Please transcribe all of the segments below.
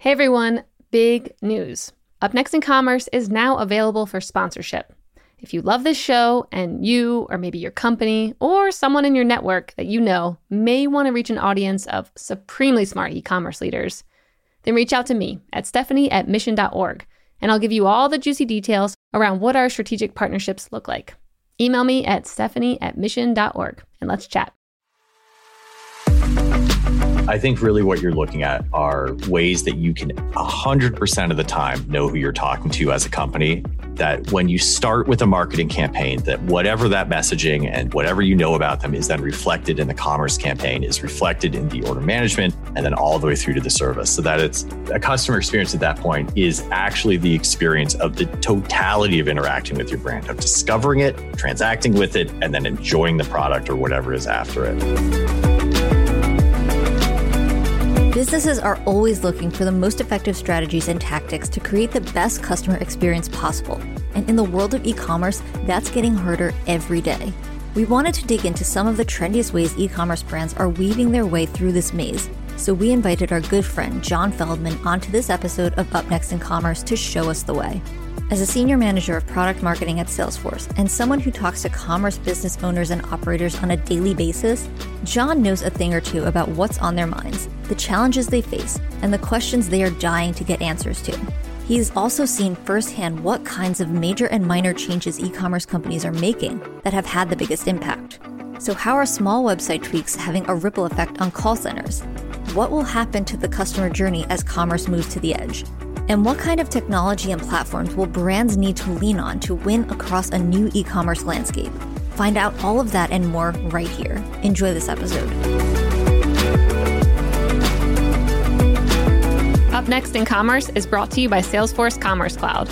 Hey everyone, big news. Up Next in Commerce is now available for sponsorship. If you love this show and you, or maybe your company, or someone in your network that you know may want to reach an audience of supremely smart e commerce leaders, then reach out to me at stephanie at mission.org and I'll give you all the juicy details around what our strategic partnerships look like. Email me at stephanie at mission.org and let's chat. I think really what you're looking at are ways that you can 100% of the time know who you're talking to as a company. That when you start with a marketing campaign, that whatever that messaging and whatever you know about them is then reflected in the commerce campaign, is reflected in the order management, and then all the way through to the service. So that it's a customer experience at that point is actually the experience of the totality of interacting with your brand, of discovering it, transacting with it, and then enjoying the product or whatever is after it. Businesses are always looking for the most effective strategies and tactics to create the best customer experience possible. And in the world of e commerce, that's getting harder every day. We wanted to dig into some of the trendiest ways e commerce brands are weaving their way through this maze. So we invited our good friend John Feldman onto this episode of Up Next in Commerce to show us the way. As a senior manager of product marketing at Salesforce and someone who talks to commerce business owners and operators on a daily basis, John knows a thing or two about what's on their minds, the challenges they face, and the questions they are dying to get answers to. He's also seen firsthand what kinds of major and minor changes e commerce companies are making that have had the biggest impact. So, how are small website tweaks having a ripple effect on call centers? What will happen to the customer journey as commerce moves to the edge? And what kind of technology and platforms will brands need to lean on to win across a new e commerce landscape? Find out all of that and more right here. Enjoy this episode. Up Next in Commerce is brought to you by Salesforce Commerce Cloud.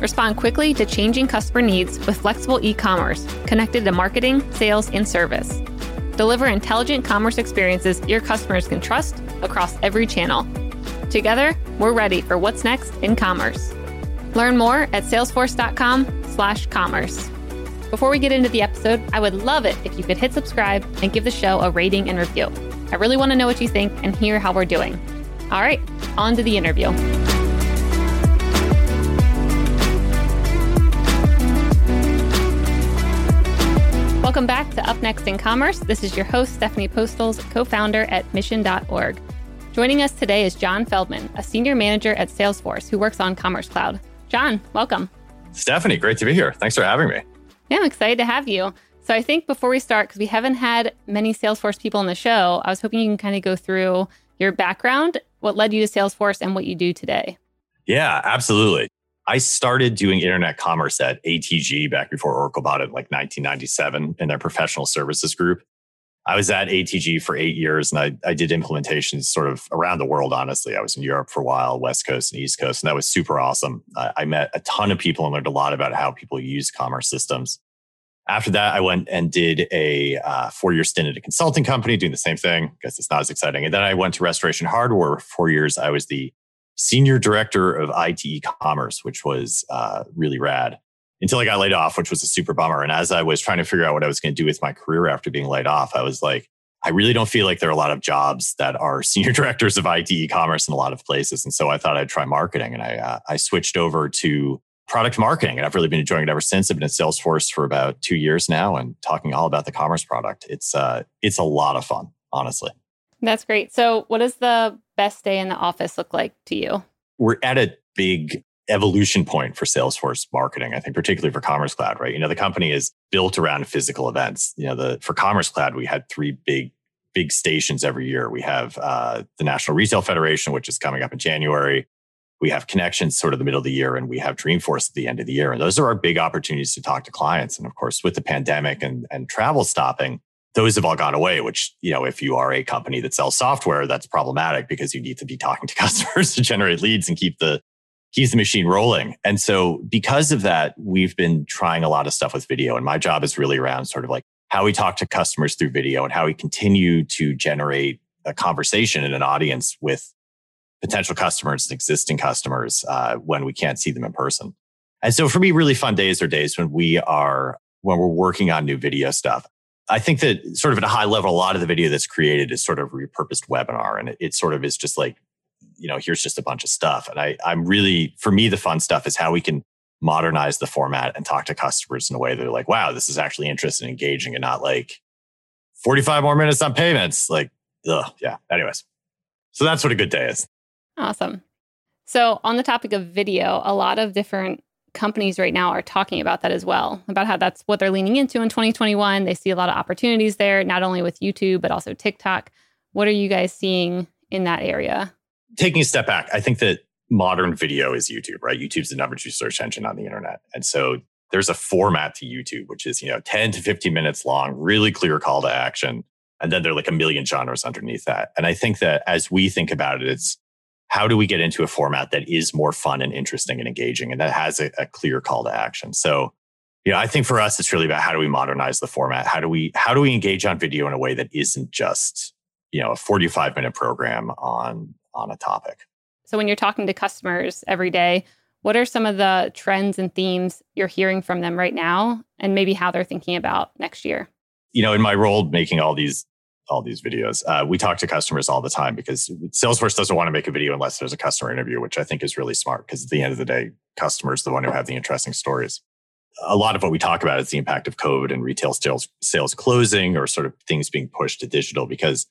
Respond quickly to changing customer needs with flexible e commerce connected to marketing, sales, and service. Deliver intelligent commerce experiences your customers can trust across every channel Together, we're ready for what's next in commerce. Learn more at salesforce.com/commerce. Before we get into the episode, I would love it if you could hit subscribe and give the show a rating and review. I really want to know what you think and hear how we're doing. All right, on to the interview. Welcome back to Up Next in Commerce. This is your host, Stephanie Postles, co founder at Mission.org. Joining us today is John Feldman, a senior manager at Salesforce who works on Commerce Cloud. John, welcome. Stephanie, great to be here. Thanks for having me. Yeah, I'm excited to have you. So I think before we start, because we haven't had many Salesforce people on the show, I was hoping you can kind of go through your background, what led you to Salesforce, and what you do today. Yeah, absolutely. I started doing internet commerce at ATG back before Oracle bought it in like 1997 in their professional services group. I was at ATG for eight years and I, I did implementations sort of around the world, honestly. I was in Europe for a while, West Coast and East Coast, and that was super awesome. I, I met a ton of people and learned a lot about how people use commerce systems. After that, I went and did a uh, four year stint at a consulting company doing the same thing. I guess it's not as exciting. And then I went to Restoration Hardware for four years. I was the senior director of IT e commerce, which was uh, really rad until I got laid off, which was a super bummer. And as I was trying to figure out what I was going to do with my career after being laid off, I was like, I really don't feel like there are a lot of jobs that are senior directors of IT e-commerce in a lot of places. And so I thought I'd try marketing and I, uh, I switched over to product marketing. And I've really been enjoying it ever since. I've been at Salesforce for about two years now and talking all about the commerce product. It's, uh, it's a lot of fun, honestly. That's great. So what does the best day in the office look like to you? We're at a big evolution point for Salesforce marketing. I think particularly for Commerce Cloud, right? You know, the company is built around physical events. You know, the for Commerce Cloud, we had three big big stations every year. We have uh, the National Retail Federation, which is coming up in January. We have Connections sort of the middle of the year, and we have Dreamforce at the end of the year. And those are our big opportunities to talk to clients. And of course, with the pandemic and, and travel stopping, those have all gone away, which, you know, if you are a company that sells software, that's problematic because you need to be talking to customers to generate leads and keep the keeps the machine rolling. And so because of that, we've been trying a lot of stuff with video. And my job is really around sort of like how we talk to customers through video and how we continue to generate a conversation in an audience with potential customers and existing customers uh, when we can't see them in person. And so for me, really fun days are days when we are, when we're working on new video stuff. I think that sort of at a high level, a lot of the video that's created is sort of repurposed webinar and it, it sort of is just like you know, here's just a bunch of stuff. And I, I'm really, for me, the fun stuff is how we can modernize the format and talk to customers in a way that are like, wow, this is actually interesting and engaging and not like 45 more minutes on payments. Like, ugh, yeah. Anyways, so that's what a good day is. Awesome. So, on the topic of video, a lot of different companies right now are talking about that as well, about how that's what they're leaning into in 2021. They see a lot of opportunities there, not only with YouTube, but also TikTok. What are you guys seeing in that area? Taking a step back, I think that modern video is YouTube, right? YouTube's the number two search engine on the internet. And so there's a format to YouTube, which is, you know, 10 to 15 minutes long, really clear call to action. And then there are like a million genres underneath that. And I think that as we think about it, it's how do we get into a format that is more fun and interesting and engaging and that has a, a clear call to action? So, you know, I think for us, it's really about how do we modernize the format? How do we, how do we engage on video in a way that isn't just, you know, a 45 minute program on, on a topic? So when you're talking to customers every day, what are some of the trends and themes you're hearing from them right now and maybe how they're thinking about next year? You know, in my role making all these all these videos, uh, we talk to customers all the time because Salesforce doesn't want to make a video unless there's a customer interview, which I think is really smart because at the end of the day, customers the one who have the interesting stories. A lot of what we talk about is the impact of COVID and retail sales sales closing or sort of things being pushed to digital because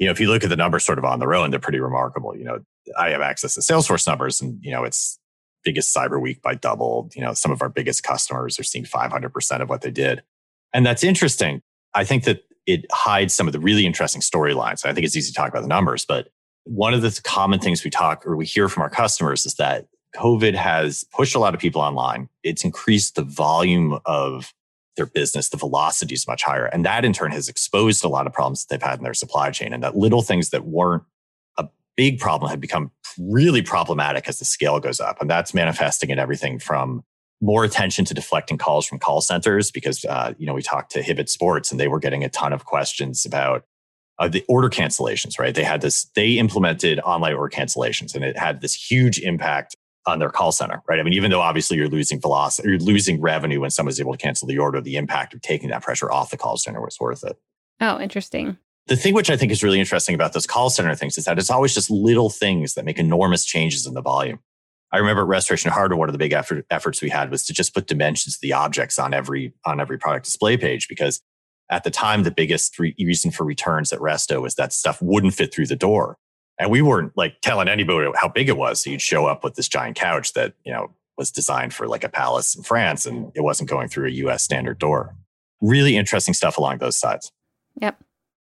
you know, if you look at the numbers sort of on their own, they're pretty remarkable. You know, I have access to Salesforce numbers and, you know, it's biggest cyber week by double. You know, some of our biggest customers are seeing 500% of what they did. And that's interesting. I think that it hides some of the really interesting storylines. I think it's easy to talk about the numbers, but one of the common things we talk or we hear from our customers is that COVID has pushed a lot of people online. It's increased the volume of their business, the velocity is much higher. And that in turn has exposed a lot of problems that they've had in their supply chain and that little things that weren't a big problem have become really problematic as the scale goes up. And that's manifesting in everything from more attention to deflecting calls from call centers because, uh, you know, we talked to Hibbett Sports and they were getting a ton of questions about uh, the order cancellations, right? They had this, they implemented online order cancellations and it had this huge impact on their call center, right? I mean, even though obviously you're losing velocity, you're losing revenue when someone's able to cancel the order, the impact of taking that pressure off the call center was worth it. Oh, interesting. The thing which I think is really interesting about those call center things is that it's always just little things that make enormous changes in the volume. I remember at Restoration Hardware, one of the big effort, efforts we had was to just put dimensions of the objects on every on every product display page because at the time the biggest re- reason for returns at Resto was that stuff wouldn't fit through the door, and we weren't like telling anybody how big it was. So you'd show up with this giant couch that you know was designed for like a palace in France, and it wasn't going through a U.S. standard door. Really interesting stuff along those sides. Yep.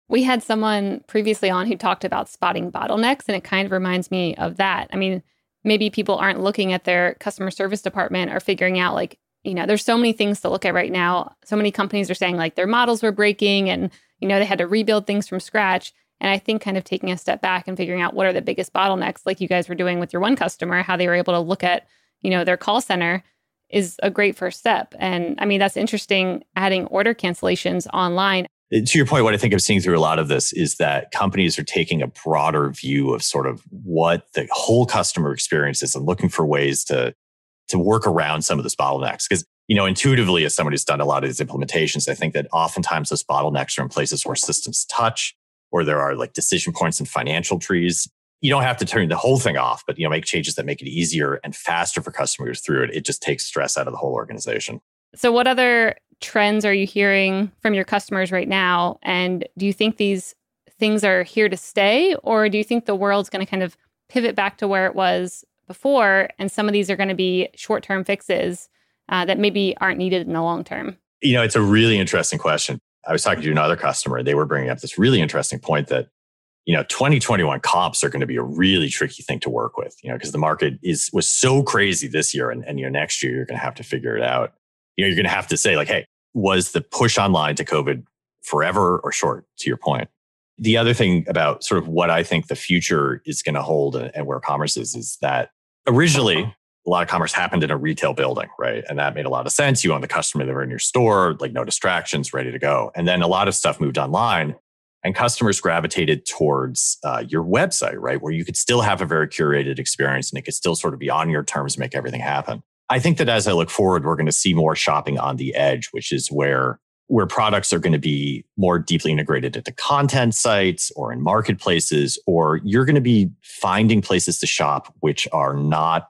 We had someone previously on who talked about spotting bottlenecks, and it kind of reminds me of that. I mean, maybe people aren't looking at their customer service department or figuring out, like, you know, there's so many things to look at right now. So many companies are saying, like, their models were breaking and, you know, they had to rebuild things from scratch. And I think kind of taking a step back and figuring out what are the biggest bottlenecks, like you guys were doing with your one customer, how they were able to look at, you know, their call center is a great first step. And I mean, that's interesting adding order cancellations online uh, to your point, what I think I'm seeing through a lot of this is that companies are taking a broader view of sort of what the whole customer experience is and looking for ways to to work around some of those bottlenecks. Because you know, intuitively, as somebody who's done a lot of these implementations, I think that oftentimes those bottlenecks are in places where systems touch, or there are like decision points and financial trees. You don't have to turn the whole thing off, but you know, make changes that make it easier and faster for customers through it. It just takes stress out of the whole organization. So, what other trends are you hearing from your customers right now? And do you think these things are here to stay, or do you think the world's going to kind of pivot back to where it was before? And some of these are going to be short term fixes uh, that maybe aren't needed in the long term? You know, it's a really interesting question. I was talking to another customer, they were bringing up this really interesting point that you know 2021 comps are going to be a really tricky thing to work with you know because the market is was so crazy this year and, and you know next year you're going to have to figure it out you know, you're going to have to say like, hey, was the push online to COVID forever or short? To your point. The other thing about sort of what I think the future is going to hold and, and where commerce is, is that originally a lot of commerce happened in a retail building, right? And that made a lot of sense. You own the customer, they were in your store, like no distractions, ready to go. And then a lot of stuff moved online and customers gravitated towards uh, your website, right? Where you could still have a very curated experience and it could still sort of be on your terms, make everything happen. I think that as I look forward, we're going to see more shopping on the edge, which is where where products are going to be more deeply integrated into content sites or in marketplaces, or you're going to be finding places to shop which are not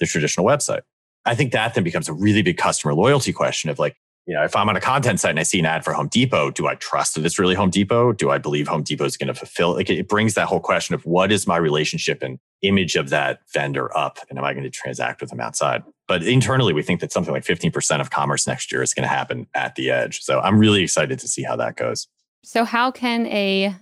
the traditional website. I think that then becomes a really big customer loyalty question of like, you know, if I'm on a content site and I see an ad for Home Depot, do I trust that it's really Home Depot? Do I believe Home Depot is going to fulfill? Like it brings that whole question of what is my relationship and image of that vendor up, and am I going to transact with them outside? But internally, we think that something like 15% of commerce next year is going to happen at the edge. So I'm really excited to see how that goes. So how can a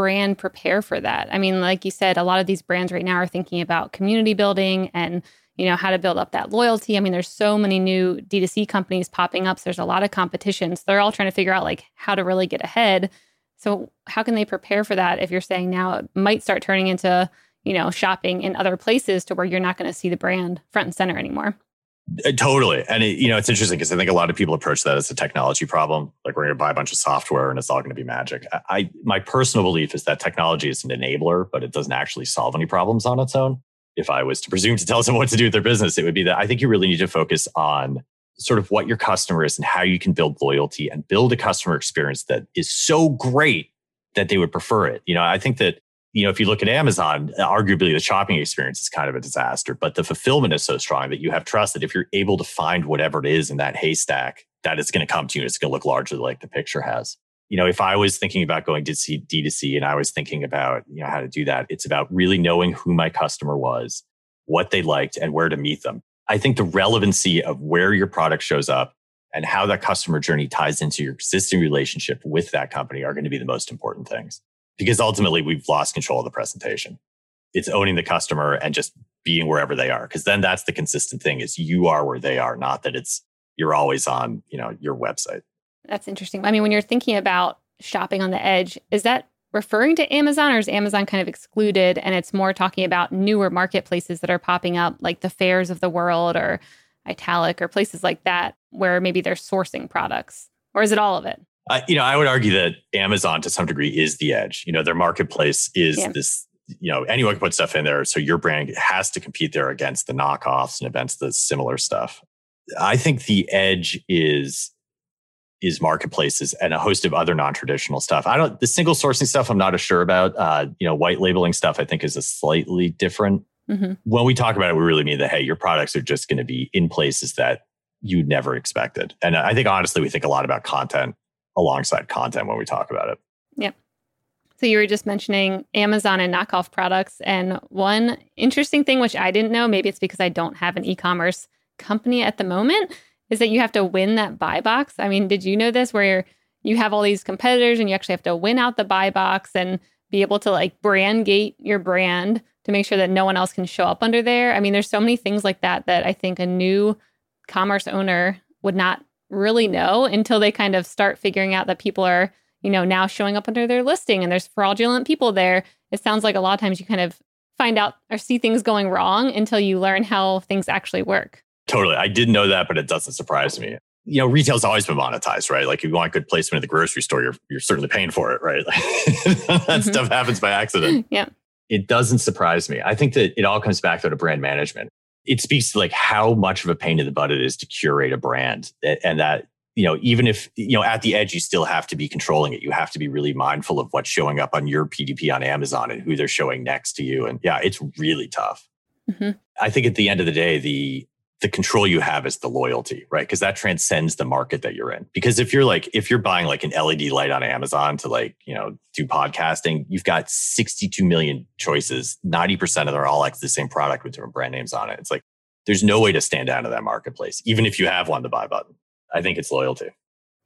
brand prepare for that? I mean, like you said, a lot of these brands right now are thinking about community building and you know, how to build up that loyalty. I mean, there's so many new D2C companies popping up. So there's a lot of competition. So they're all trying to figure out like how to really get ahead. So how can they prepare for that if you're saying now it might start turning into, you know, shopping in other places to where you're not going to see the brand front and center anymore? Uh, totally. And it, you know, it's interesting because I think a lot of people approach that as a technology problem. Like we're going to buy a bunch of software and it's all going to be magic. I, I my personal belief is that technology is an enabler, but it doesn't actually solve any problems on its own if I was to presume to tell someone what to do with their business, it would be that I think you really need to focus on sort of what your customer is and how you can build loyalty and build a customer experience that is so great that they would prefer it. You know, I think that, you know, if you look at Amazon, arguably the shopping experience is kind of a disaster, but the fulfillment is so strong that you have trust that if you're able to find whatever it is in that haystack, that it's going to come to you and it's going to look largely like the picture has you know, if I was thinking about going to see D2C and I was thinking about, you know, how to do that, it's about really knowing who my customer was, what they liked and where to meet them. I think the relevancy of where your product shows up and how that customer journey ties into your existing relationship with that company are going to be the most important things because ultimately we've lost control of the presentation. It's owning the customer and just being wherever they are. Cause then that's the consistent thing is you are where they are, not that it's you're always on, you know, your website. That's interesting. I mean, when you're thinking about shopping on the edge, is that referring to Amazon or is Amazon kind of excluded and it's more talking about newer marketplaces that are popping up like the Faires of the world or Italic or places like that where maybe they're sourcing products? Or is it all of it? Uh, you know, I would argue that Amazon to some degree is the edge. You know, their marketplace is yeah. this, you know, anyone can put stuff in there. So your brand has to compete there against the knockoffs and against the similar stuff. I think the edge is is marketplaces and a host of other non-traditional stuff. I don't the single sourcing stuff I'm not as sure about. Uh, you know, white labeling stuff I think is a slightly different. Mm-hmm. When we talk about it, we really mean that hey, your products are just going to be in places that you never expected. And I think honestly, we think a lot about content alongside content when we talk about it. Yep. So you were just mentioning Amazon and knockoff products. And one interesting thing, which I didn't know, maybe it's because I don't have an e-commerce company at the moment, is that you have to win that buy box. I mean, did you know this where you have all these competitors and you actually have to win out the buy box and be able to like brand gate your brand to make sure that no one else can show up under there? I mean, there's so many things like that that I think a new commerce owner would not really know until they kind of start figuring out that people are, you know, now showing up under their listing and there's fraudulent people there. It sounds like a lot of times you kind of find out or see things going wrong until you learn how things actually work. Totally. I didn't know that, but it doesn't surprise me. You know, retail's always been monetized, right? Like if you want good placement at the grocery store, you're you're certainly paying for it, right? that mm-hmm. stuff happens by accident. Yeah. It doesn't surprise me. I think that it all comes back though to brand management. It speaks to like how much of a pain in the butt it is to curate a brand and that you know, even if, you know, at the edge, you still have to be controlling it. You have to be really mindful of what's showing up on your PDP on Amazon and who they're showing next to you. And yeah, it's really tough. Mm-hmm. I think at the end of the day, the the control you have is the loyalty, right? Because that transcends the market that you're in. Because if you're like, if you're buying like an LED light on Amazon to like, you know, do podcasting, you've got 62 million choices. 90% of them are all like the same product with different brand names on it. It's like, there's no way to stand out of that marketplace, even if you have one, the buy button. I think it's loyalty.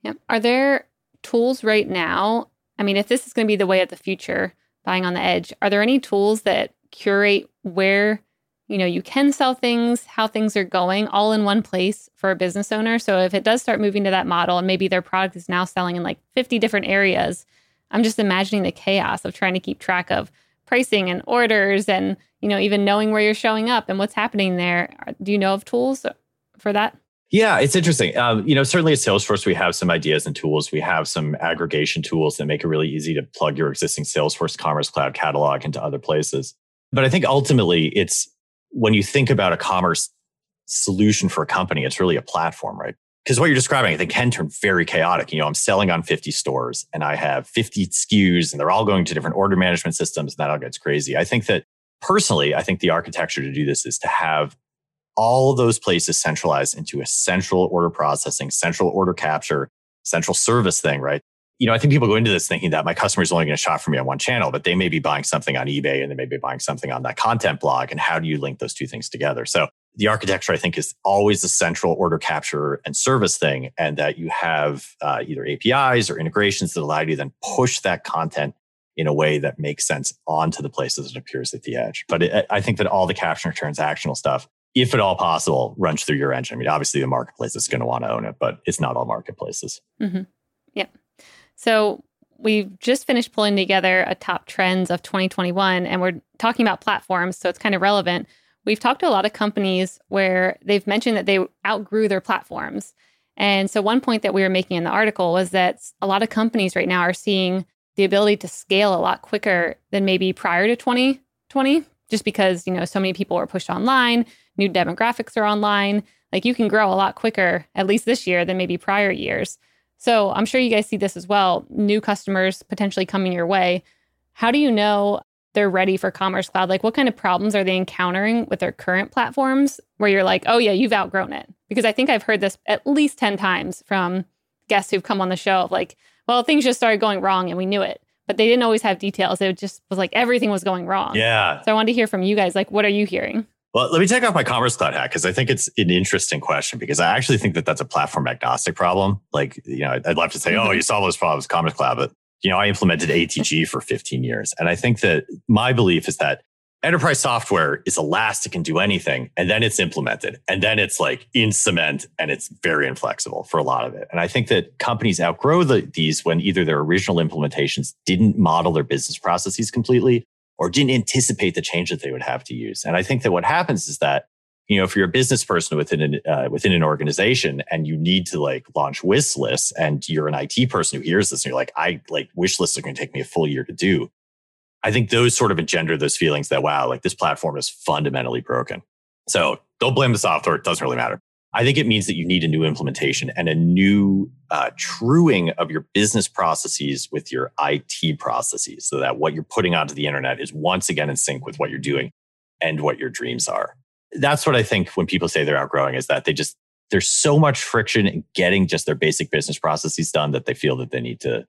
Yeah. Are there tools right now? I mean, if this is going to be the way of the future, buying on the edge, are there any tools that curate where you know, you can sell things, how things are going all in one place for a business owner. So if it does start moving to that model and maybe their product is now selling in like 50 different areas, I'm just imagining the chaos of trying to keep track of pricing and orders and, you know, even knowing where you're showing up and what's happening there. Do you know of tools for that? Yeah, it's interesting. Um, you know, certainly at Salesforce, we have some ideas and tools. We have some aggregation tools that make it really easy to plug your existing Salesforce Commerce Cloud catalog into other places. But I think ultimately it's when you think about a commerce solution for a company, it's really a platform, right? because what you're describing, I think, can turn very chaotic. You know, I'm selling on 50 stores and I have 50 SKUs and they're all going to different order management systems and that all gets crazy. I think that personally, I think the architecture to do this is to have all those places centralized into a central order processing, central order capture, central service thing, right? You know, I think people go into this thinking that my customer is only going to shop for me on one channel, but they may be buying something on eBay and they may be buying something on that content blog. And how do you link those two things together? So the architecture, I think, is always the central order capture and service thing, and that you have uh, either APIs or integrations that allow you to then push that content in a way that makes sense onto the places it appears at the edge. But it, I think that all the capture and transactional stuff, if at all possible, runs through your engine. I mean, obviously the marketplace is going to want to own it, but it's not all marketplaces. Mm-hmm. So we've just finished pulling together a top trends of 2021, and we're talking about platforms, so it's kind of relevant. We've talked to a lot of companies where they've mentioned that they outgrew their platforms. And so, one point that we were making in the article was that a lot of companies right now are seeing the ability to scale a lot quicker than maybe prior to 2020, just because, you know, so many people are pushed online, new demographics are online. Like you can grow a lot quicker, at least this year, than maybe prior years. So, I'm sure you guys see this as well new customers potentially coming your way. How do you know they're ready for Commerce Cloud? Like, what kind of problems are they encountering with their current platforms where you're like, oh, yeah, you've outgrown it? Because I think I've heard this at least 10 times from guests who've come on the show of like, well, things just started going wrong and we knew it, but they didn't always have details. It just was like everything was going wrong. Yeah. So I wanted to hear from you guys. Like, what are you hearing? Well, let me take off my Commerce Cloud hat because I think it's an interesting question because I actually think that that's a platform agnostic problem. Like, you know, I'd love to say, mm-hmm. oh, you solve those problems, Commerce Cloud, but you know, I implemented ATG for 15 years. And I think that my belief is that enterprise software is elastic and can do anything. And then it's implemented. And then it's like in cement and it's very inflexible for a lot of it. And I think that companies outgrow the, these when either their original implementations didn't model their business processes completely or didn't anticipate the change that they would have to use. And I think that what happens is that you know, if you're a business person within an uh, within an organization and you need to like launch wish lists, and you're an IT person who hears this and you're like, I like wish lists are going to take me a full year to do. I think those sort of engender those feelings that wow, like this platform is fundamentally broken. So don't blame the software; it doesn't really matter. I think it means that you need a new implementation and a new uh, truing of your business processes with your IT processes, so that what you're putting onto the internet is once again in sync with what you're doing and what your dreams are that's what I think when people say they're outgrowing is that they just, there's so much friction in getting just their basic business processes done that they feel that they need to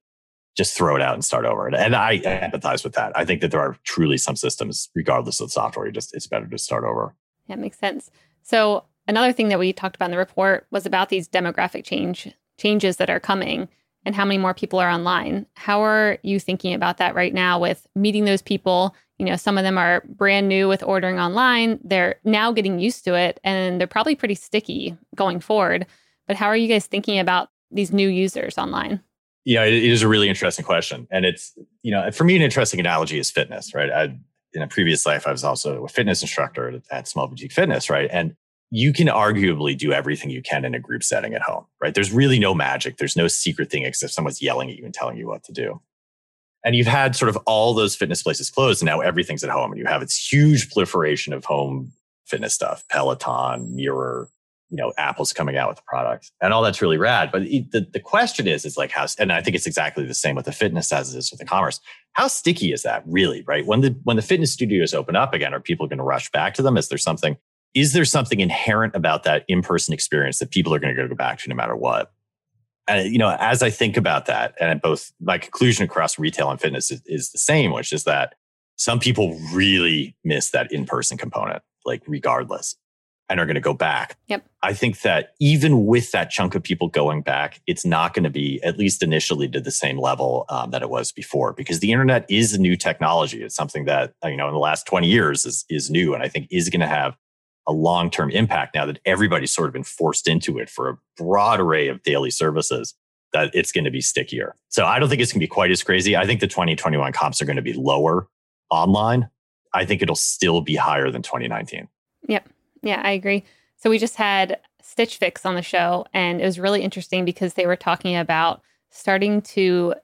just throw it out and start over. And I empathize with that. I think that there are truly some systems, regardless of software, just it's better to start over. That makes sense. So another thing that we talked about in the report was about these demographic change changes that are coming and how many more people are online. How are you thinking about that right now with meeting those people you know, some of them are brand new with ordering online. They're now getting used to it and they're probably pretty sticky going forward. But how are you guys thinking about these new users online? Yeah, it is a really interesting question. And it's, you know, for me, an interesting analogy is fitness, right? I, in a previous life, I was also a fitness instructor at Small Boutique Fitness, right? And you can arguably do everything you can in a group setting at home, right? There's really no magic. There's no secret thing except someone's yelling at you and telling you what to do. And you've had sort of all those fitness places closed, and now everything's at home, and you have this huge proliferation of home fitness stuff, Peloton, Mirror, you know, Apple's coming out with the product, and all that's really rad. But the, the question is, is like how, and I think it's exactly the same with the fitness as it is with the commerce. How sticky is that really, right? When the when the fitness studios open up again, are people going to rush back to them? Is there something? Is there something inherent about that in person experience that people are going to go back to no matter what? and you know, as I think about that, and both my conclusion across retail and fitness is, is the same, which is that some people really miss that in-person component, like regardless, and are going to go back. Yep. I think that even with that chunk of people going back, it's not going to be at least initially to the same level um, that it was before, because the internet is a new technology. It's something that you know in the last twenty years is is new, and I think is going to have a long term impact now that everybody's sort of been forced into it for a broad array of daily services that it's going to be stickier. So I don't think it's going to be quite as crazy. I think the 2021 comps are going to be lower online. I think it'll still be higher than 2019. Yep. Yeah, I agree. So we just had Stitch Fix on the show, and it was really interesting because they were talking about starting to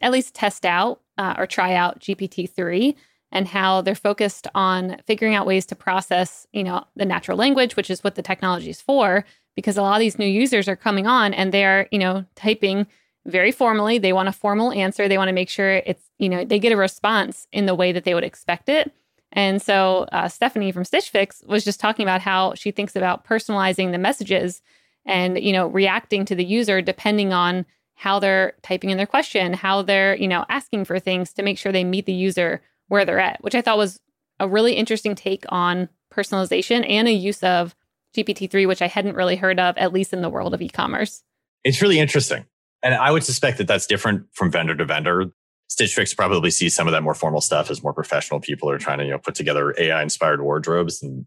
at least test out uh, or try out GPT 3 and how they're focused on figuring out ways to process, you know, the natural language, which is what the technology is for, because a lot of these new users are coming on and they're, you know, typing very formally. They want a formal answer. They want to make sure it's, you know, they get a response in the way that they would expect it. And so uh, Stephanie from Stitch Fix was just talking about how she thinks about personalizing the messages and, you know, reacting to the user depending on how they're typing in their question, how they're, you know, asking for things to make sure they meet the user where they're at, which I thought was a really interesting take on personalization and a use of GPT-3, which I hadn't really heard of, at least in the world of e-commerce. It's really interesting. And I would suspect that that's different from vendor to vendor. Stitch Fix probably sees some of that more formal stuff as more professional people are trying to, you know, put together AI inspired wardrobes. And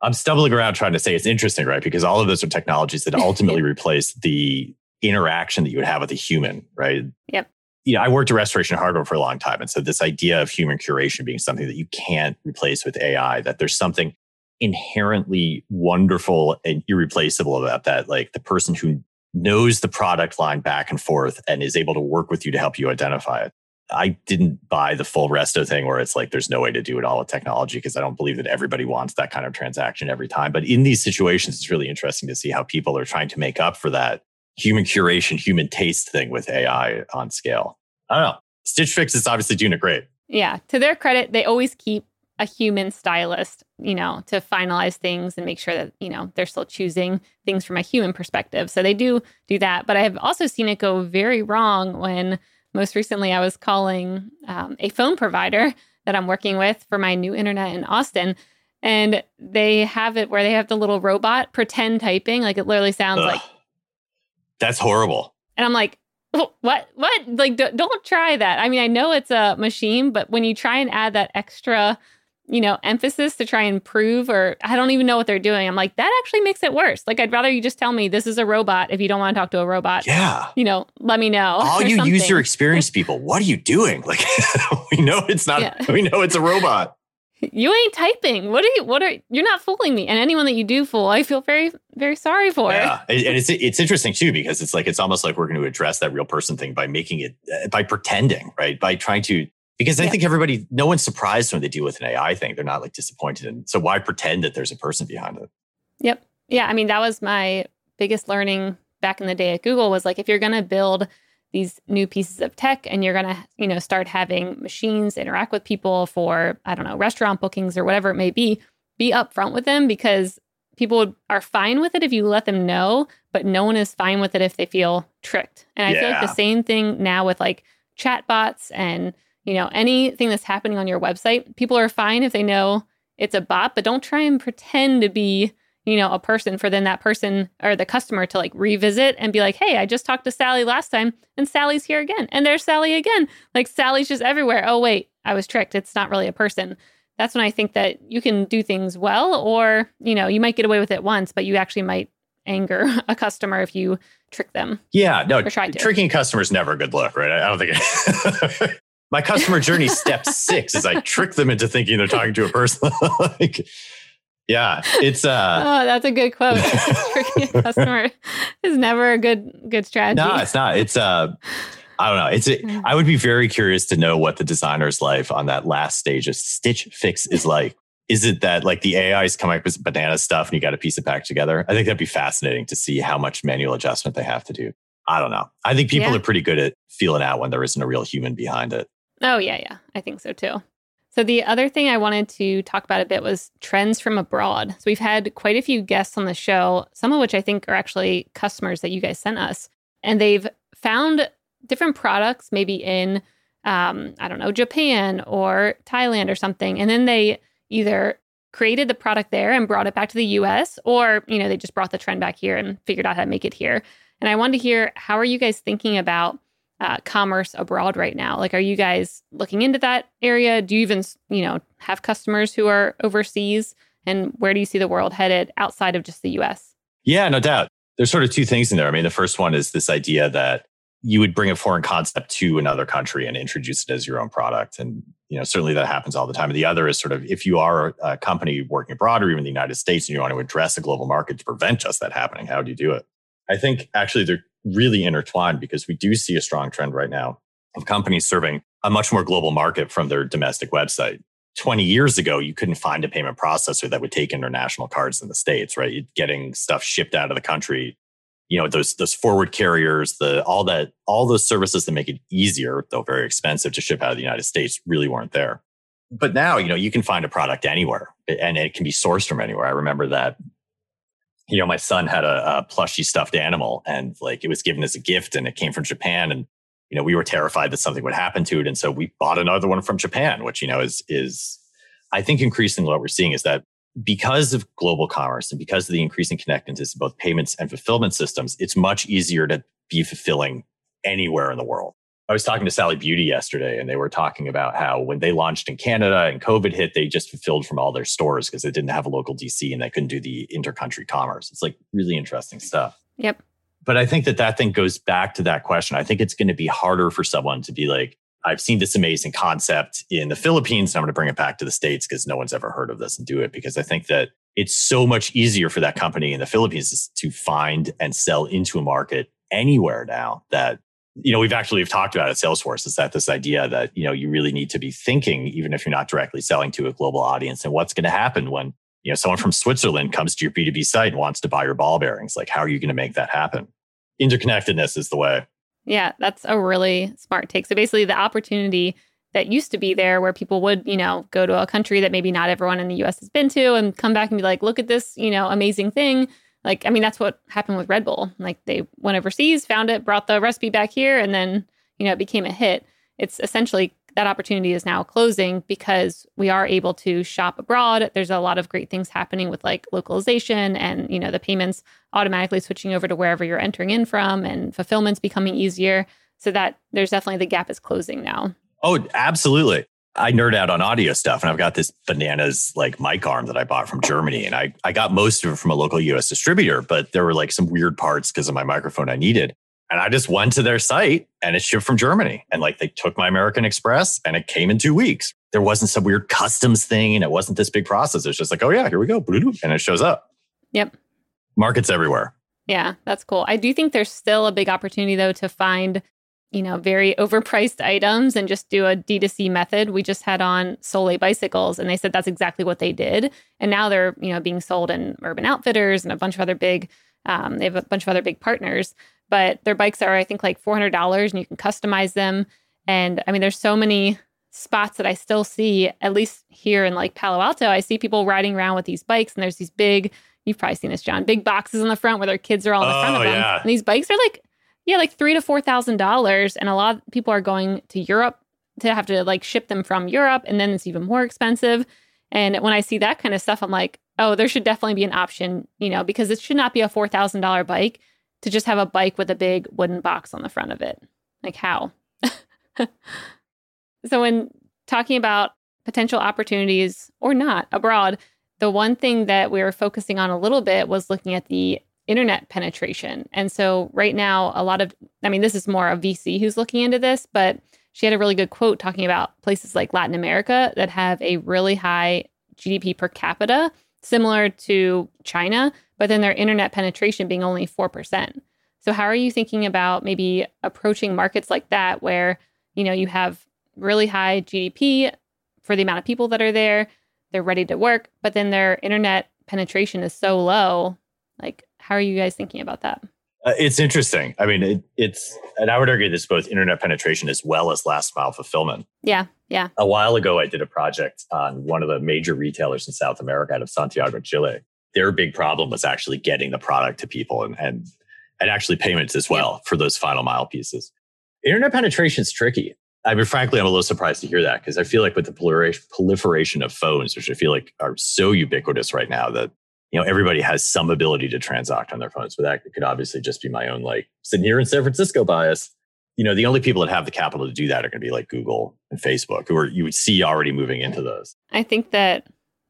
I'm stumbling around trying to say it's interesting, right? Because all of those are technologies that ultimately replace the interaction that you would have with a human, right? Yep. You know, I worked at restoration hardware for a long time. And so this idea of human curation being something that you can't replace with AI, that there's something inherently wonderful and irreplaceable about that. Like the person who knows the product line back and forth and is able to work with you to help you identify it. I didn't buy the full resto thing where it's like there's no way to do it all with technology because I don't believe that everybody wants that kind of transaction every time. But in these situations, it's really interesting to see how people are trying to make up for that human curation, human taste thing with AI on scale. I don't know. Stitch Fix is obviously doing it great. Yeah. To their credit, they always keep a human stylist, you know, to finalize things and make sure that, you know, they're still choosing things from a human perspective. So they do do that. But I have also seen it go very wrong when most recently I was calling um, a phone provider that I'm working with for my new internet in Austin. And they have it where they have the little robot pretend typing. Like it literally sounds Ugh. like. That's horrible. And I'm like, what? What? Like, don't try that. I mean, I know it's a machine, but when you try and add that extra you know, emphasis to try and prove, or I don't even know what they're doing. I'm like, that actually makes it worse. Like, I'd rather you just tell me this is a robot if you don't want to talk to a robot. Yeah. You know, let me know. All you something. user experience people, what are you doing? Like, we know it's not, yeah. we know it's a robot. You ain't typing. What are you, what are, you're not fooling me. And anyone that you do fool, I feel very, very sorry for. Yeah. And it's, it's interesting too, because it's like, it's almost like we're going to address that real person thing by making it, uh, by pretending, right? By trying to because I yeah. think everybody, no one's surprised when they deal with an AI thing. They're not like disappointed. And so why pretend that there's a person behind it? Yep. Yeah. I mean, that was my biggest learning back in the day at Google was like, if you're going to build these new pieces of tech and you're going to, you know, start having machines interact with people for, I don't know, restaurant bookings or whatever it may be, be upfront with them because people are fine with it if you let them know, but no one is fine with it if they feel tricked. And I yeah. feel like the same thing now with like chatbots and you know, anything that's happening on your website, people are fine if they know it's a bot, but don't try and pretend to be, you know, a person for then that person or the customer to like revisit and be like, hey, I just talked to Sally last time and Sally's here again. And there's Sally again. Like Sally's just everywhere. Oh, wait, I was tricked. It's not really a person. That's when I think that you can do things well, or, you know, you might get away with it once, but you actually might anger a customer if you trick them. Yeah, no, tricking customers never a good look, right? I don't think my customer journey step six is I trick them into thinking they're talking to a person. like, yeah, it's uh Oh, that's a good quote. Customer is never a good good strategy. No, it's not. It's uh I don't know. It's a. I would be very curious to know what the designer's life on that last stage of Stitch Fix is like. Is it that like the AI is coming up with banana stuff and you got a piece of pack together? I think that'd be fascinating to see how much manual adjustment they have to do. I don't know. I think people yeah. are pretty good at feeling out when there isn't a real human behind it. Oh, yeah, yeah. I think so too. So, the other thing I wanted to talk about a bit was trends from abroad. So, we've had quite a few guests on the show, some of which I think are actually customers that you guys sent us. And they've found different products, maybe in, um, I don't know, Japan or Thailand or something. And then they either created the product there and brought it back to the US, or, you know, they just brought the trend back here and figured out how to make it here. And I wanted to hear how are you guys thinking about uh, commerce abroad right now? Like, are you guys looking into that area? Do you even, you know, have customers who are overseas? And where do you see the world headed outside of just the US? Yeah, no doubt. There's sort of two things in there. I mean, the first one is this idea that you would bring a foreign concept to another country and introduce it as your own product. And, you know, certainly that happens all the time. And the other is sort of if you are a company working abroad or even the United States and you want to address a global market to prevent just that happening, how do you do it? I think actually they're really intertwined because we do see a strong trend right now of companies serving a much more global market from their domestic website. 20 years ago, you couldn't find a payment processor that would take international cards in the States, right? Getting stuff shipped out of the country, you know, those, those forward carriers, the, all that, all those services that make it easier, though very expensive to ship out of the United States really weren't there. But now, you know, you can find a product anywhere and it can be sourced from anywhere. I remember that, you know, my son had a, a plushy stuffed animal and like it was given as a gift and it came from Japan and you know, we were terrified that something would happen to it. And so we bought another one from Japan, which, you know, is, is, I think increasingly what we're seeing is that because of global commerce and because of the increasing connectedness of both payments and fulfillment systems, it's much easier to be fulfilling anywhere in the world. I was talking to Sally Beauty yesterday and they were talking about how when they launched in Canada and COVID hit, they just fulfilled from all their stores because they didn't have a local DC and they couldn't do the intercountry commerce. It's like really interesting stuff. Yep but I think that that thing goes back to that question. I think it's going to be harder for someone to be like, I've seen this amazing concept in the Philippines and I'm going to bring it back to the States because no one's ever heard of this and do it. Because I think that it's so much easier for that company in the Philippines to find and sell into a market anywhere now that, you know, we've actually we've talked about at Salesforce is that this idea that, you know, you really need to be thinking, even if you're not directly selling to a global audience and what's going to happen when you know, someone from Switzerland comes to your B2B site and wants to buy your ball bearings. Like, how are you going to make that happen? Interconnectedness is the way. Yeah, that's a really smart take. So basically, the opportunity that used to be there where people would, you know, go to a country that maybe not everyone in the US has been to and come back and be like, look at this, you know, amazing thing. Like, I mean, that's what happened with Red Bull. Like, they went overseas, found it, brought the recipe back here, and then, you know, it became a hit. It's essentially that opportunity is now closing because we are able to shop abroad. There's a lot of great things happening with like localization and, you know, the payments automatically switching over to wherever you're entering in from and fulfillment's becoming easier. So that there's definitely the gap is closing now. Oh, absolutely. I nerd out on audio stuff and I've got this bananas like mic arm that I bought from Germany and I, I got most of it from a local US distributor, but there were like some weird parts because of my microphone I needed. And I just went to their site and it shipped from Germany. And like they took my American Express and it came in two weeks. There wasn't some weird customs thing and it wasn't this big process. It's just like, oh yeah, here we go. And it shows up. Yep. Markets everywhere. Yeah, that's cool. I do think there's still a big opportunity though to find, you know, very overpriced items and just do a D2C method. We just had on Solé bicycles and they said that's exactly what they did. And now they're, you know, being sold in Urban Outfitters and a bunch of other big um, they have a bunch of other big partners but their bikes are, I think, like $400 and you can customize them. And I mean, there's so many spots that I still see, at least here in like Palo Alto, I see people riding around with these bikes and there's these big, you've probably seen this, John, big boxes in the front where their kids are all in the oh, front of them. Yeah. And these bikes are like, yeah, like three to four thousand dollars. And a lot of people are going to Europe to have to like ship them from Europe. And then it's even more expensive. And when I see that kind of stuff, I'm like, oh, there should definitely be an option, you know, because it should not be a $4,000 bike to just have a bike with a big wooden box on the front of it. Like, how? so, when talking about potential opportunities or not abroad, the one thing that we were focusing on a little bit was looking at the internet penetration. And so, right now, a lot of, I mean, this is more a VC who's looking into this, but she had a really good quote talking about places like Latin America that have a really high GDP per capita, similar to China, but then their internet penetration being only 4%. So how are you thinking about maybe approaching markets like that where, you know, you have really high GDP for the amount of people that are there, they're ready to work, but then their internet penetration is so low. Like how are you guys thinking about that? Uh, it's interesting. I mean, it, it's, and I would argue this both internet penetration as well as last mile fulfillment. Yeah. Yeah. A while ago, I did a project on one of the major retailers in South America out of Santiago, Chile their big problem was actually getting the product to people and and, and actually payments as well yeah. for those final mile pieces. Internet penetration is tricky. I mean, frankly, I'm a little surprised to hear that because I feel like with the proliferation of phones, which I feel like are so ubiquitous right now that you know everybody has some ability to transact on their phones. But that could obviously just be my own like sitting here in San Francisco bias. You know, the only people that have the capital to do that are going to be like Google and Facebook, who are you would see already moving into those. I think that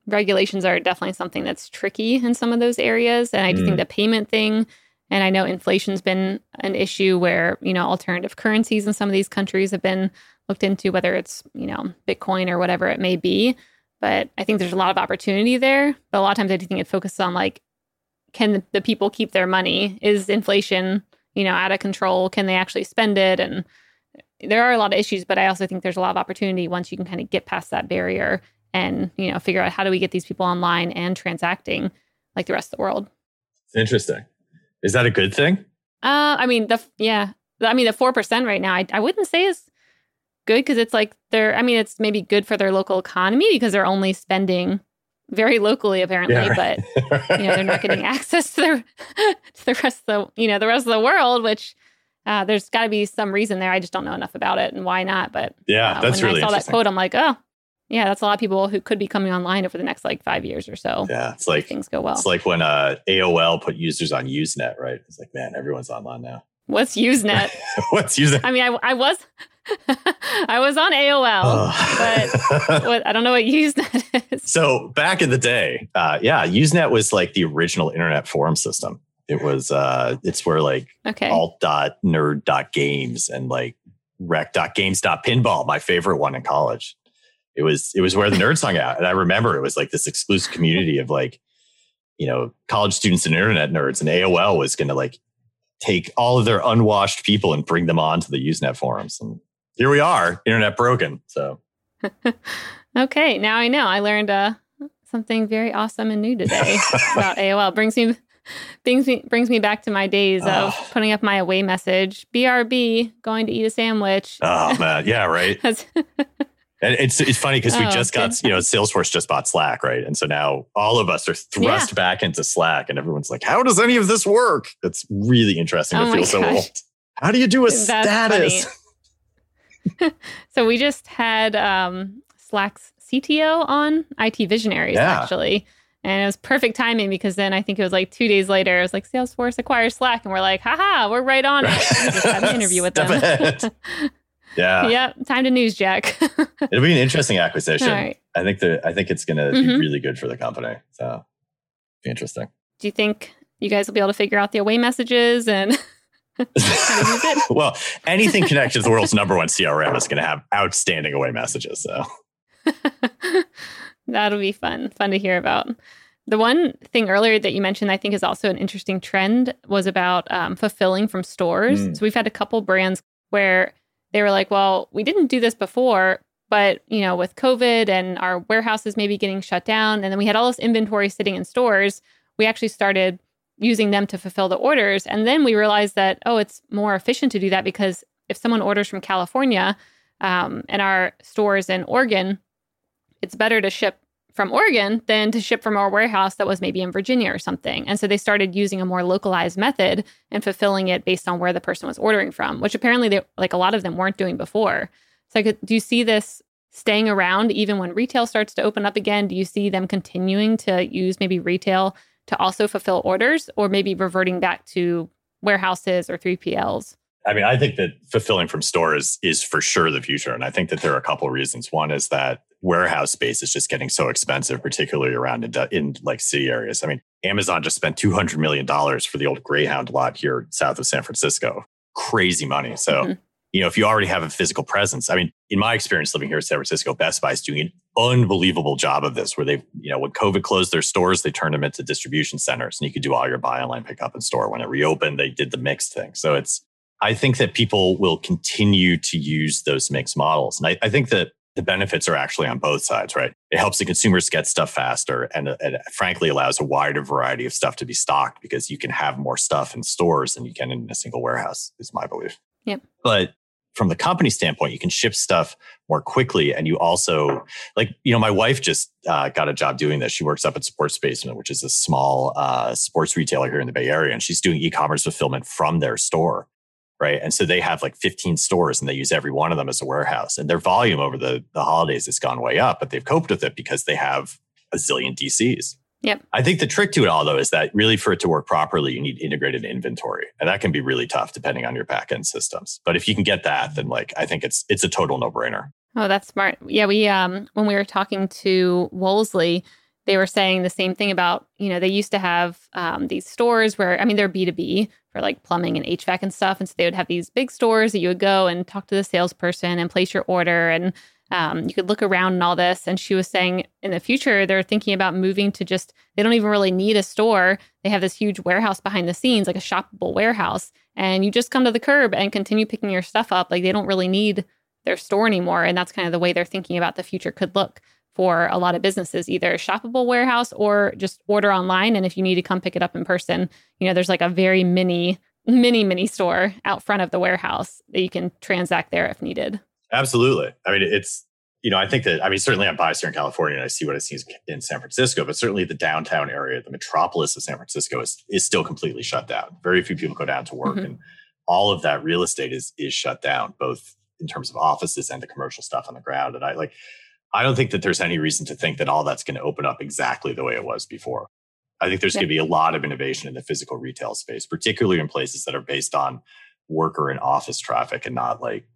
regulations are definitely something that's tricky in some of those areas. And I do mm. think the payment thing, and I know inflation's been an issue where, you know, alternative currencies in some of these countries have been looked into, whether it's, you know, Bitcoin or whatever it may be. But I think there's a lot of opportunity there. But a lot of times I do think it focuses on like, can the people keep their money? Is inflation, you know, out of control? Can they actually spend it? And there are a lot of issues, but I also think there's a lot of opportunity once you can kind of get past that barrier and you know figure out how do we get these people online and transacting like the rest of the world. Interesting. Is that a good thing? Uh, I mean the yeah, I mean the four percent right now. I I wouldn't say is good because it's like they're. I mean it's maybe good for their local economy because they're only spending very locally apparently, yeah, right. but you know they're not getting access to the to the rest of the you know the rest of the world, which. Uh, there's got to be some reason there. I just don't know enough about it and why not. But yeah, uh, that's when really I saw that quote, I'm like, oh, yeah, that's a lot of people who could be coming online over the next like five years or so. Yeah, it's like things go well. It's like when uh, AOL put users on Usenet, right? It's like, man, everyone's online now. What's Usenet? What's Usenet? I mean, I, I was I was on AOL, oh. but what, I don't know what Usenet is. So back in the day, uh, yeah, Usenet was like the original internet forum system. It was uh, it's where like okay. alt dot nerd dot games and like rec dot games dot pinball, my favorite one in college it was it was where the nerds hung out and i remember it was like this exclusive community of like you know college students and internet nerds and aol was going to like take all of their unwashed people and bring them on to the usenet forums. And here we are internet broken so. Okay now i know. I learned uh, something very awesome and new today about aol brings me brings me brings me back to my days of oh. putting up my away message brb going to eat a sandwich. Oh man. Yeah right and it's it's funny because oh, we just got, you know, Salesforce just bought Slack, right? And so now all of us are thrust yeah. back into Slack and everyone's like, how does any of this work? It's really interesting oh to feel so old. How do you do a That's status? so we just had um, Slack's CTO on IT Visionaries, yeah. actually. And it was perfect timing because then I think it was like two days later, it was like Salesforce acquires Slack. And we're like, haha, we're right on it. We just had an interview with them. Yeah. Yep. Time to news jack. It'll be an interesting acquisition. Right. I think the I think it's gonna mm-hmm. be really good for the company. So be interesting. Do you think you guys will be able to figure out the away messages and well, anything connected to the world's number one CRM is going to have outstanding away messages. So that'll be fun. Fun to hear about. The one thing earlier that you mentioned, I think, is also an interesting trend was about um, fulfilling from stores. Mm. So we've had a couple brands where they were like, well, we didn't do this before, but you know, with COVID and our warehouses maybe getting shut down, and then we had all this inventory sitting in stores, we actually started using them to fulfill the orders. And then we realized that, oh, it's more efficient to do that because if someone orders from California um, and our stores in Oregon, it's better to ship from Oregon than to ship from our warehouse that was maybe in Virginia or something. And so they started using a more localized method and fulfilling it based on where the person was ordering from, which apparently they like a lot of them weren't doing before. So could, do you see this staying around even when retail starts to open up again? Do you see them continuing to use maybe retail to also fulfill orders or maybe reverting back to warehouses or 3PLs? I mean, I think that fulfilling from stores is is for sure the future. And I think that there are a couple of reasons. One is that warehouse space is just getting so expensive, particularly around in, in like city areas. I mean, Amazon just spent $200 million for the old Greyhound lot here south of San Francisco. Crazy money. So, mm-hmm. you know, if you already have a physical presence, I mean, in my experience living here in San Francisco, Best Buy is doing an unbelievable job of this where they, you know, when COVID closed their stores, they turned them into distribution centers and you could do all your buy online, pick up in store. When it reopened, they did the mixed thing. So it's, I think that people will continue to use those mixed models. And I, I think that the benefits are actually on both sides, right? It helps the consumers get stuff faster and it frankly allows a wider variety of stuff to be stocked because you can have more stuff in stores than you can in a single warehouse, is my belief. Yep. But from the company standpoint, you can ship stuff more quickly. And you also, like, you know, my wife just uh, got a job doing this. She works up at Sports Basement, which is a small uh, sports retailer here in the Bay Area. And she's doing e commerce fulfillment from their store right? And so they have like 15 stores and they use every one of them as a warehouse. And their volume over the, the holidays has gone way up, but they've coped with it because they have a zillion DCs. Yep. I think the trick to it all, though, is that really for it to work properly, you need integrated inventory, and that can be really tough depending on your backend systems. But if you can get that, then like I think it's it's a total no brainer. Oh, that's smart. Yeah, we um when we were talking to Wolseley, they were saying the same thing about you know they used to have um, these stores where I mean they're B two B for like plumbing and HVAC and stuff, and so they would have these big stores that you would go and talk to the salesperson and place your order and um, you could look around and all this. And she was saying in the future they're thinking about moving to just they don't even really need a store. They have this huge warehouse behind the scenes, like a shoppable warehouse, and you just come to the curb and continue picking your stuff up. Like they don't really need their store anymore, and that's kind of the way they're thinking about the future could look for a lot of businesses, either shoppable warehouse or just order online. And if you need to come pick it up in person, you know, there's like a very mini, mini, mini store out front of the warehouse that you can transact there if needed. Absolutely. I mean, it's, you know, I think that, I mean, certainly I'm biased here in California and I see what I see in San Francisco, but certainly the downtown area, the metropolis of San Francisco is, is still completely shut down. Very few people go down to work mm-hmm. and all of that real estate is, is shut down, both in terms of offices and the commercial stuff on the ground. And I like, I don't think that there's any reason to think that all that's going to open up exactly the way it was before. I think there's yeah. going to be a lot of innovation in the physical retail space, particularly in places that are based on worker and office traffic and not like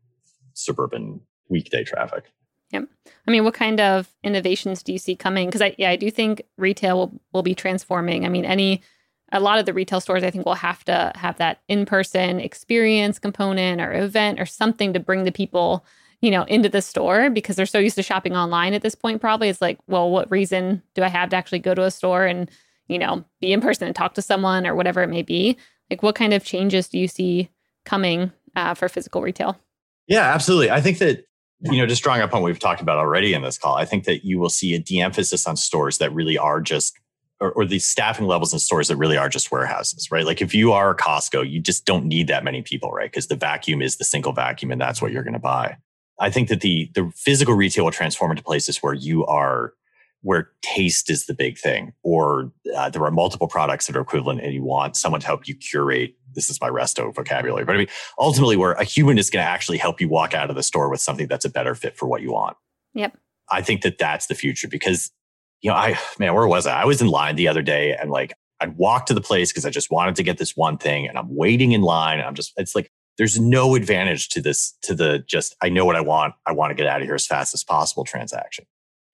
suburban weekday traffic. Yep. I mean, what kind of innovations do you see coming? Because I, yeah, I do think retail will, will be transforming. I mean, any, a lot of the retail stores, I think, will have to have that in person experience component or event or something to bring the people you know, into the store because they're so used to shopping online at this point, probably. It's like, well, what reason do I have to actually go to a store and, you know, be in person and talk to someone or whatever it may be? Like, what kind of changes do you see coming uh, for physical retail? Yeah, absolutely. I think that, you know, just drawing up on what we've talked about already in this call, I think that you will see a de emphasis on stores that really are just or, or the staffing levels in stores that really are just warehouses, right? Like if you are a Costco, you just don't need that many people, right? Because the vacuum is the single vacuum and that's what you're going to buy. I think that the the physical retail will transform into places where you are where taste is the big thing, or uh, there are multiple products that are equivalent, and you want someone to help you curate. This is my resto vocabulary, but I mean, ultimately, where a human is going to actually help you walk out of the store with something that's a better fit for what you want. Yep. I think that that's the future because, you know, I man, where was I? I was in line the other day, and like I'd walk to the place because I just wanted to get this one thing, and I'm waiting in line, and I'm just it's like there's no advantage to this to the just i know what i want. I want to get out of here as fast as possible transaction.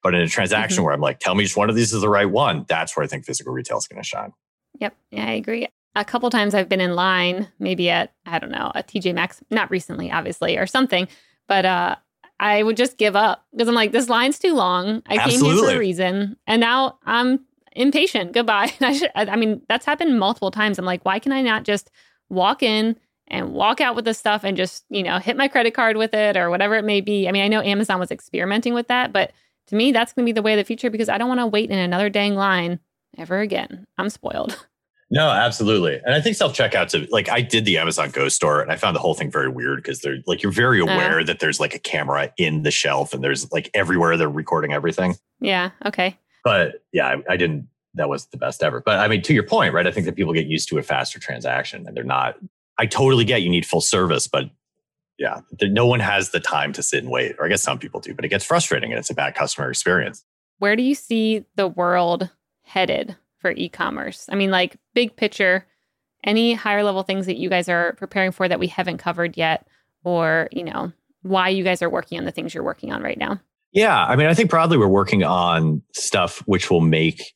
But in a transaction mm-hmm. where i'm like tell me which one of these is the right one that's where i think physical retail is going to shine. Yep. Yeah i agree. A couple times i've been in line maybe at i don't know a tj maxx not recently obviously or something but uh i would just give up because i'm like this line's too long. I Absolutely. came here for a reason and now i'm impatient. Goodbye. I should i mean that's happened multiple times. I'm like why can i not just walk in and walk out with the stuff and just, you know, hit my credit card with it or whatever it may be. I mean, I know Amazon was experimenting with that, but to me, that's going to be the way of the future because I don't want to wait in another dang line ever again. I'm spoiled. No, absolutely. And I think self checkouts, like I did the Amazon Go store and I found the whole thing very weird because they're like, you're very uh-huh. aware uh, that there's like a camera in the shelf and there's like everywhere they're recording everything. Yeah. Okay. But yeah, I, I didn't, that was the best ever. But I mean, to your point, right? I think that people get used to a faster transaction and they're not I totally get you need full service, but yeah, no one has the time to sit and wait. Or I guess some people do, but it gets frustrating and it's a bad customer experience. Where do you see the world headed for e commerce? I mean, like big picture, any higher level things that you guys are preparing for that we haven't covered yet, or, you know, why you guys are working on the things you're working on right now? Yeah. I mean, I think broadly we're working on stuff which will make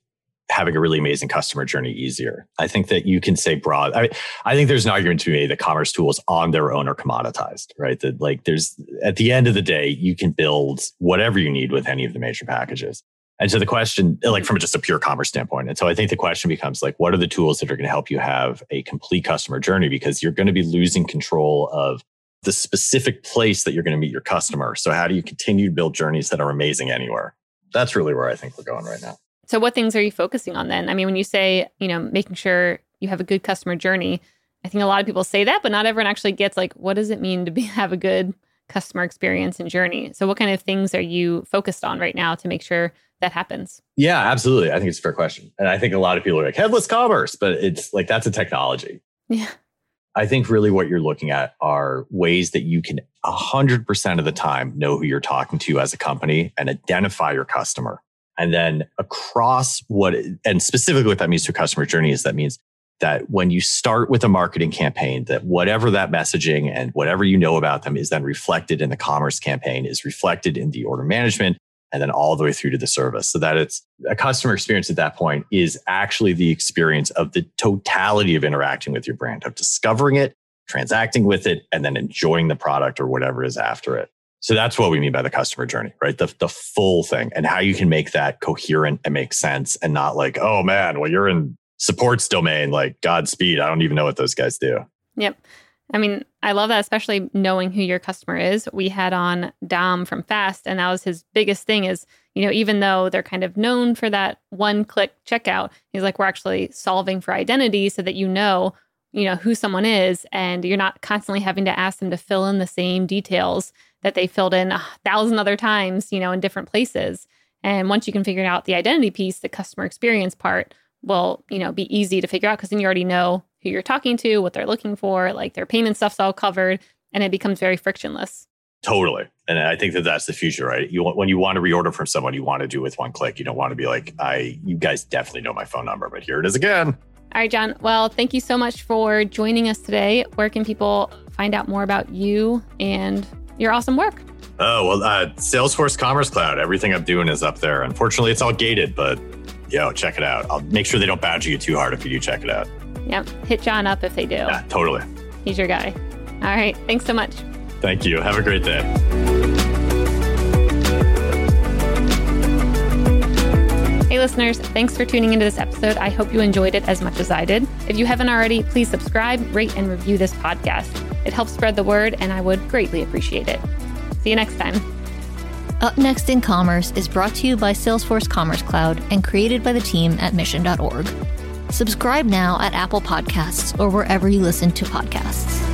having a really amazing customer journey easier. I think that you can say broad. I, I think there's an argument to be made that commerce tools on their own are commoditized, right? That like there's at the end of the day, you can build whatever you need with any of the major packages. And so the question, like from just a pure commerce standpoint, and so I think the question becomes like, what are the tools that are going to help you have a complete customer journey? Because you're going to be losing control of the specific place that you're going to meet your customer. So how do you continue to build journeys that are amazing anywhere? That's really where I think we're going right now. So, what things are you focusing on then? I mean, when you say, you know, making sure you have a good customer journey, I think a lot of people say that, but not everyone actually gets like, what does it mean to be, have a good customer experience and journey? So, what kind of things are you focused on right now to make sure that happens? Yeah, absolutely. I think it's a fair question. And I think a lot of people are like, headless commerce, but it's like, that's a technology. Yeah. I think really what you're looking at are ways that you can 100% of the time know who you're talking to as a company and identify your customer and then across what, and specifically what that means to a customer journey is that means that when you start with a marketing campaign, that whatever that messaging and whatever you know about them is then reflected in the commerce campaign, is reflected in the order management, and then all the way through to the service. So that it's a customer experience at that point is actually the experience of the totality of interacting with your brand, of discovering it, transacting with it, and then enjoying the product or whatever is after it. So that's what we mean by the customer journey, right? The, the full thing and how you can make that coherent and make sense and not like, oh man, well, you're in supports domain, like Godspeed. I don't even know what those guys do. Yep. I mean, I love that, especially knowing who your customer is. We had on Dom from Fast, and that was his biggest thing is, you know, even though they're kind of known for that one click checkout, he's like, we're actually solving for identity so that you know, you know, who someone is, and you're not constantly having to ask them to fill in the same details that they filled in a thousand other times, you know, in different places. And once you can figure out the identity piece, the customer experience part will, you know, be easy to figure out because then you already know who you're talking to, what they're looking for, like their payment stuff's all covered, and it becomes very frictionless. Totally. And I think that that's the future, right? You want, when you want to reorder from someone, you want to do with one click. You don't want to be like, I, you guys definitely know my phone number, but here it is again. All right, John. Well, thank you so much for joining us today. Where can people find out more about you and your awesome work? Oh, well, uh, Salesforce Commerce Cloud. Everything I'm doing is up there. Unfortunately, it's all gated, but yo, check it out. I'll make sure they don't badger you too hard if you do check it out. Yep. Hit John up if they do. Yeah, totally. He's your guy. All right. Thanks so much. Thank you. Have a great day. Hey, listeners, thanks for tuning into this episode. I hope you enjoyed it as much as I did. If you haven't already, please subscribe, rate, and review this podcast. It helps spread the word, and I would greatly appreciate it. See you next time. Up Next in Commerce is brought to you by Salesforce Commerce Cloud and created by the team at mission.org. Subscribe now at Apple Podcasts or wherever you listen to podcasts.